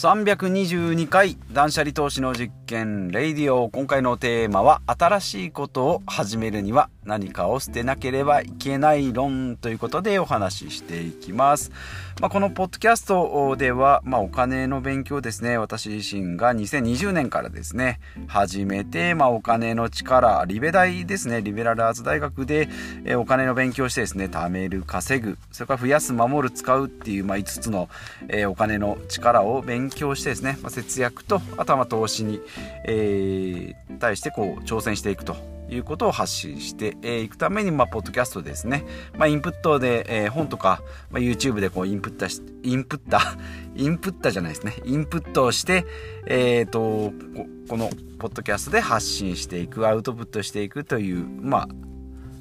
322回断捨離投資の実験レイディオ。今回のテーマは新しいことを始めるには何かを捨てなければいけない論ということでお話ししていきます、まあ、このポッドキャストでは、まあ、お金の勉強ですね。私自身が2020年からですね。始めて、まあ、お金の力リベ大ですね。リベラルアーツ大学でお金の勉強してですね貯める稼ぐ。それから増やす守る使うっていう、まあ、5つの、えお金の力を勉強してですね、まあ、節約とあとは投資に、えー、対してこう挑戦していくと。いうことを発信していくために、まあ、ポッドキャストですね、まあ、インプットで、えー、本とか、まあ、YouTube でこうインプットしインプッタ インプッタじゃないですねインプットをして、えーと、このポッドキャストで発信していくアウトプットしていくというまあ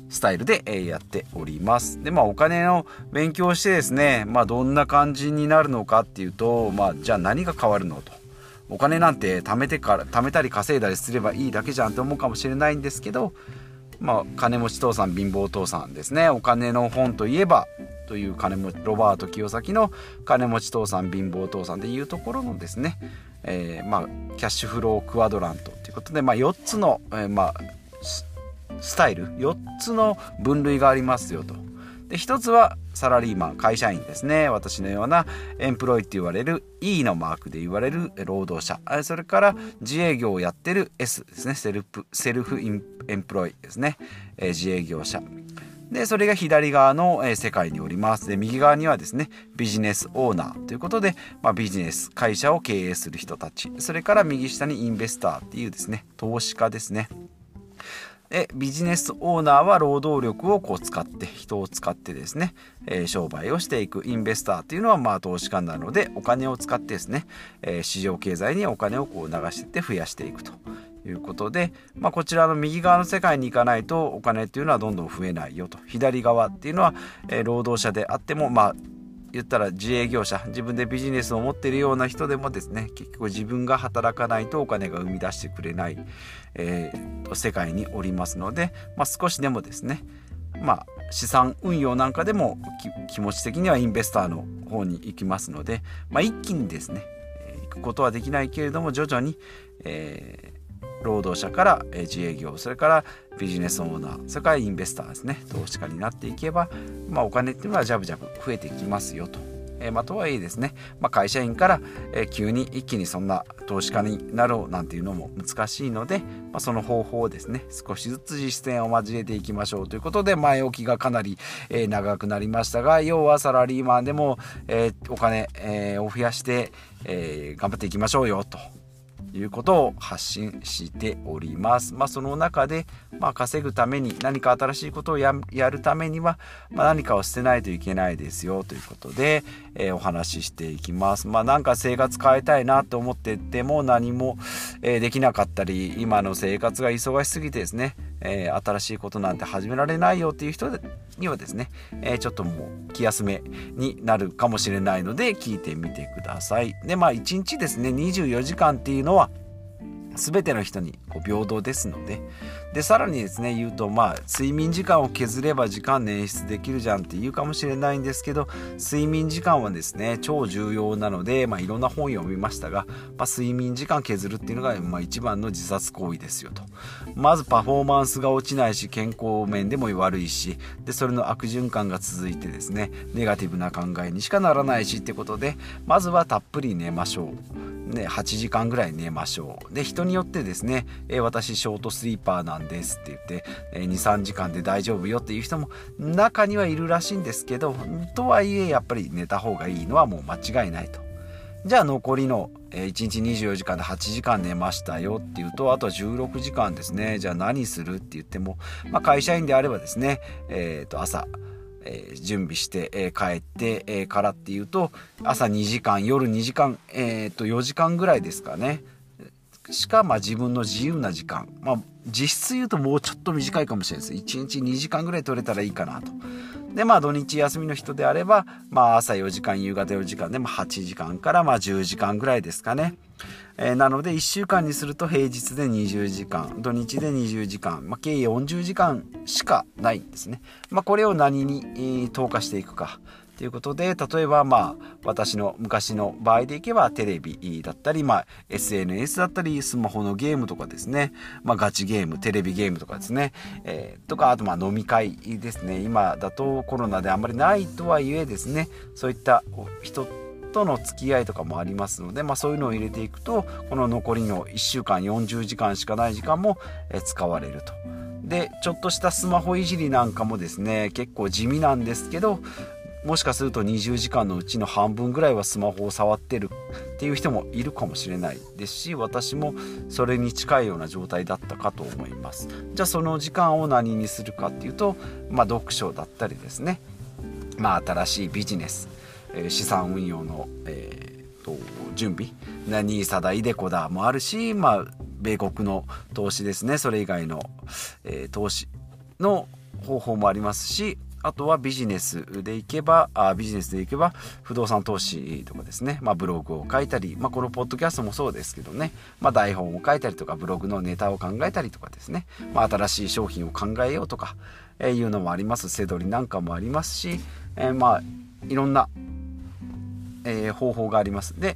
スタイルで、えやっております。で、まあお金の勉強してですね、まあどんな感じになるのかっていうと、まあじゃあ何が変わるのと。お金なんて貯めてから、貯めたり稼いだりすればいいだけじゃんって思うかもしれないんですけど、まあ金持ち父さん、貧乏父さんですね。お金の本といえば、という金持、ロバート清崎の金持ち父さん、貧乏父さんでいうところのですね、えー、まあキャッシュフロークワドラントということで、まあ4つの、えー、まあスタイル4つの分類がありますよと。で1つはサラリーマン会社員ですね。私のような employee って言われる E のマークで言われる労働者。それから自営業をやってる S ですね。 self self employee ですね、え、自営業者。でそれが左側の、え、世界におります。で右側にはですねビジネスオーナーということで、まあ、ビジネス会社を経営する人たち。それから右下に investor っていうですね投資家ですね。でビジネスオーナーは労働力をこう使って人を使ってですね、えー、商売をしていくインベスターというのはまあ投資家なのでお金を使ってですね、えー、市場経済にお金をこう流していって増やしていくと。いうことで、まあ、こちらの右側の世界に行かないとお金っていうのはどんどん増えないよと。左側っていうのは、えー、労働者であってもまあ言ったら自営業者自分でビジネスを持っているような人でもですね結局自分が働かないとお金が生み出してくれない、えー、世界におりますので、まあ、少しでもですねまあ資産運用なんかでも気持ち的にはインベスターの方に行きますので、まあ、一気にですね行くことはできないけれども徐々に、えー労働者から自営業それからビジネスオーナーそれからインベスターですね。投資家になっていけば、まあ、お金っていうのはジャブジャブ増えていきますよと。えー、まあ、とはいえですね、まあ、会社員から、えー、急に一気にそんな投資家になろうなんていうのも難しいので、まあ、その方法をですね少しずつ実践を交えていきましょうということで前置きがかなり、えー、長くなりましたが要はサラリーマンでも、えお金、えを増やして、え頑張っていきましょうよと。いうことを発信しております。まあ、その中で、まあ、稼ぐために何か新しいことをやるためには、まあ、何かを捨てないといけないですよということで、えー、お話ししていきます。まあ、なんか生活変えたいなと思ってても何も、えー、できなかったり今の生活が忙しすぎてですね、えー、新しいことなんて始められないよっていう人にはですね、えちょっともう気休めになるかもしれないので聞いてみてください。でまあ1日ですね24時間っていうのは全ての人にこう平等ですので。でさらにですね言うとまあ睡眠時間を削れば時間捻出できるじゃんって言うかもしれないんですけど睡眠時間はですね超重要なので、まあ、いろんな本読みましたが、まあ、睡眠時間削るっていうのが、まあ、一番の自殺行為ですよと。まずパフォーマンスが落ちないし健康面でも悪いしでそれの悪循環が続いてですねネガティブな考えにしかならないしってことでまずはたっぷり寝ましょう。ね、8時間ぐらい寝ましょうで人によってですね、え私ショートスリーパーなんですって言って、え23時間で大丈夫よっていう人も中にはいるらしいんですけどとはいえやっぱり寝た方がいいのはもう間違いないと。じゃあ残りの1日24時間で8時間寝ましたよっていうとあとは16時間ですねじゃあ何するって言っても、まあ、会社員であればですね、えー、と朝えー、準備して、えー、帰って、えー、からっていうと朝2時間夜2時間、えー、と4時間ぐらいですかねしか、まあ、自分の自由な時間、まあ、実質言うともうちょっと短いかもしれないです1日2時間ぐらい取れたらいいかなと。でまあ土日休みの人であれば、まあ、朝4時間夕方4時間で、まあ、8時間からまあ10時間ぐらいですかね。えー、なので1週間にすると平日で20時間土日で20時間、まあ、計40時間しかないんですね、まあ、これを何に、投下していくかということで例えばまあ私の昔の場合でいけばテレビだったり、まあ、SNS だったりスマホのゲームとかですね、まあ、ガチゲームテレビゲームとかですね、えー、とかあとまあ飲み会ですね。今だとコロナであんまりないとはいえですね。そういった人ってとの付き合いとかもありますので、まあ、そういうのを入れていくとこの残りの1週間40時間しかない時間も使われると。でちょっとしたスマホいじりなんかもですね結構地味なんですけどもしかすると20時間のうちの半分ぐらいはスマホを触ってるっていう人もいるかもしれないですし私もそれに近いような状態だったかと思います。じゃあその時間を何にするかっていうと、まあ、読書だったりですね、まあ、新しいビジネス、え、資産運用の、えー、と準備 NISA だイデコだもあるし、まあ、米国の投資ですね。それ以外の、えー、投資の方法もありますしあとはビジネスでいけばあビジネスでいけば不動産投資とかですね、まあ、ブログを書いたり、まあ、このポッドキャストもそうですけどね、まあ、台本を書いたりとかブログのネタを考えたりとかですね、まあ、新しい商品を考えようとか、えー、いうのもあります。せどりなんかもありますし、えー、まあいろんな、えー、方法があります。で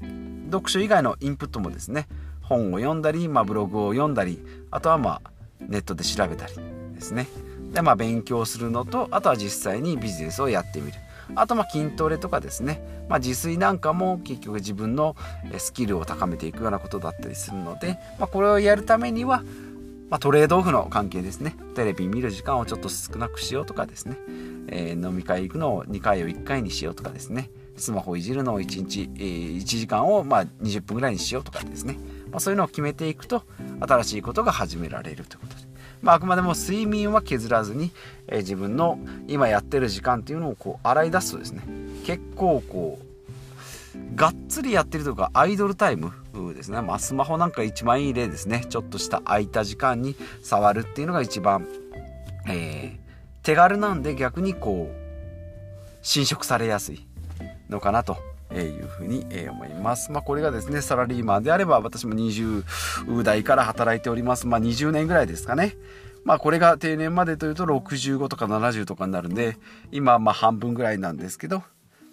読書以外のインプットもですね本を読んだり、まあ、ブログを読んだりあとはまあネットで調べたりですね。でまあ勉強するのとあとは実際にビジネスをやってみる。あとまあ筋トレとかですね、まあ、自炊なんかも結局自分のスキルを高めていくようなことだったりするので、まあ、これをやるためには、まあ、トレードオフの関係ですね。テレビ見る時間をちょっと少なくしようとかですね、えー、飲み会行くのを2回を1回にしようとかですね。スマホいじるのを1日、えー、1時間をまあ20分ぐらいにしようとかですね、まあ、そういうのを決めていくと新しいことが始められるということで。まあ、あくまでも睡眠は削らずに、えー、自分の今やってる時間っていうのをこう洗い出すとですね。結構こうがっつりやってるとかアイドルタイムですね、まあ、スマホなんか一番いい例ですね。ちょっとした空いた時間に触るっていうのが一番、えー、手軽なんで逆にこう侵食されやすい。のかなというふうに思います。まあ、これがですね、サラリーマンであれば、私も20代から働いております。まあ、20年ぐらいですかね。まあ、これが定年までというと65とか70とかになるんで、今、まあ、半分ぐらいなんですけど、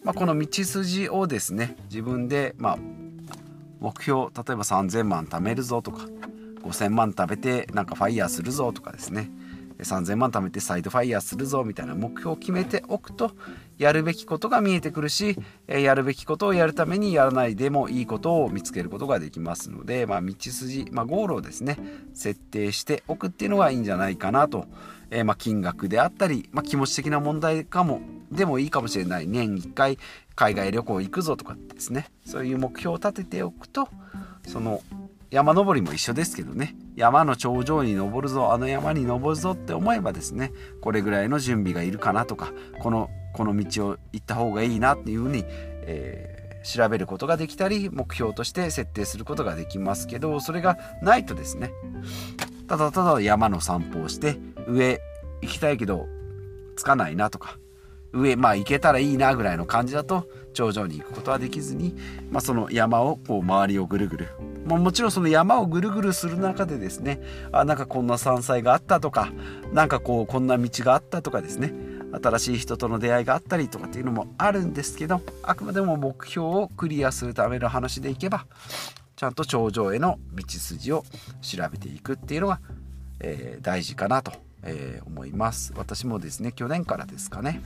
まあ、この道筋をですね、自分で、まあ、目標、例えば3000万貯めるぞとか、5000万食べてなんかファイヤーするぞとかですね、3000万貯めてサイドファイヤーするぞみたいな目標を決めておくとやるべきことが見えてくるしやるべきことをやるためにやらないでもいいことを見つけることができますので、まあ、道筋、まあ、ゴールをですね設定しておくっていうのがいいんじゃないかなと、えー、まあ金額であったり、まあ、気持ち的な問題かもでもいいかもしれない。年1回海外旅行行くぞとかですねそういう目標を立てておくとその山登りも一緒ですけどね。山の頂上に登るぞあの山に登るぞって思えばですねこれぐらいの準備がいるかなとかこのこの道を行った方がいいなっていうふうに、えー、調べることができたり目標として設定することができますけどそれがないとですねただただ山の散歩をして上行きたいけどつかないなとか上まあ行けたらいいなぐらいの感じだと頂上に行くことはできずに、まあ、その山をこう周りをぐるぐる。ももちろんその山をぐるぐるする中でですねあなんかこんな山菜があったとかなんかこうこんな道があったとかですね新しい人との出会いがあったりとかっていうのもあるんですけどあくまでも目標をクリアするための話でいけばちゃんと頂上への道筋を調べていくっていうのが、えー、大事かなと、えー、思います。私もですね去年からですかね。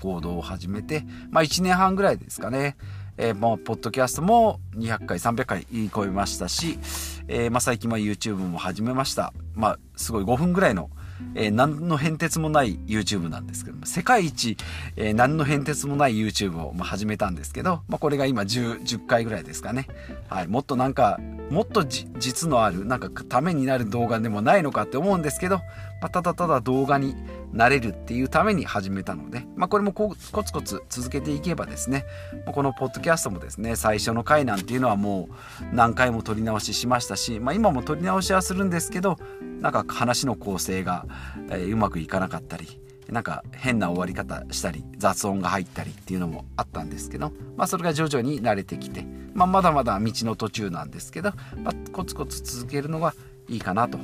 行動を始めてまあ1年半ぐらいですかねえー、もうポッドキャストも200回300回言い込みましたし、えー、まあ、最近は YouTube も始めましたまあすごい5分ぐらいのえー、何の変哲もない YouTube なんですけども、世界一、え、何の変哲もない YouTube を、始めたんですけど、まあ、これが今 10, 10回ぐらいですかね。はい。もっとなんか、もっと実のある、なんかためになる動画でもないのかって思うんですけど、まあ、ただただ動画になれるっていうために始めたので、まあ、これもコツコツ続けていけばですね、このポッドキャストもですね、最初の回なんていうのはもう何回も撮り直ししましたし、まあ、今も撮り直しはするんですけど、なんか話の構成が、えー、うまくいかなかったり、なんか変な終わり方したり雑音が入ったりっていうのもあったんですけど、まあ、それが徐々に慣れてきて、まあ、まだまだ道の途中なんですけど、まあ、コツコツ続けるのがいいかなと、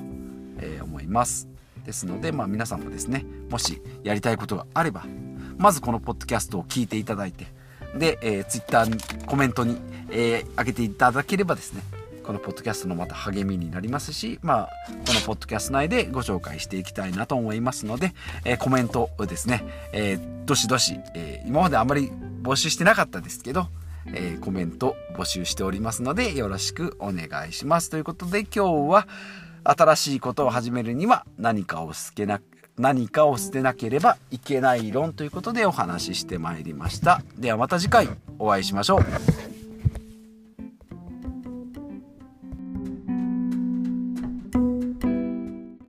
思います。ですので、まあ、皆さんもですねもしやりたいことがあればまずこのポッドキャストを聞いていただいてで、えー、ツイッターコメントに、えー、上げていただければですねこのポッドキャストのまた励みになりますし、まあ、このポッドキャスト内でご紹介していきたいなと思いますので、えー、コメントをですね、えー、どしどし、えー、今まであまり募集してなかったですけど、え、コメント募集しておりますのでよろしくお願いします。ということで今日は新しいことを始めるには何かを捨てな何かを捨てなければいけない論ということでお話ししてまいりました。ではまた次回お会いしましょう。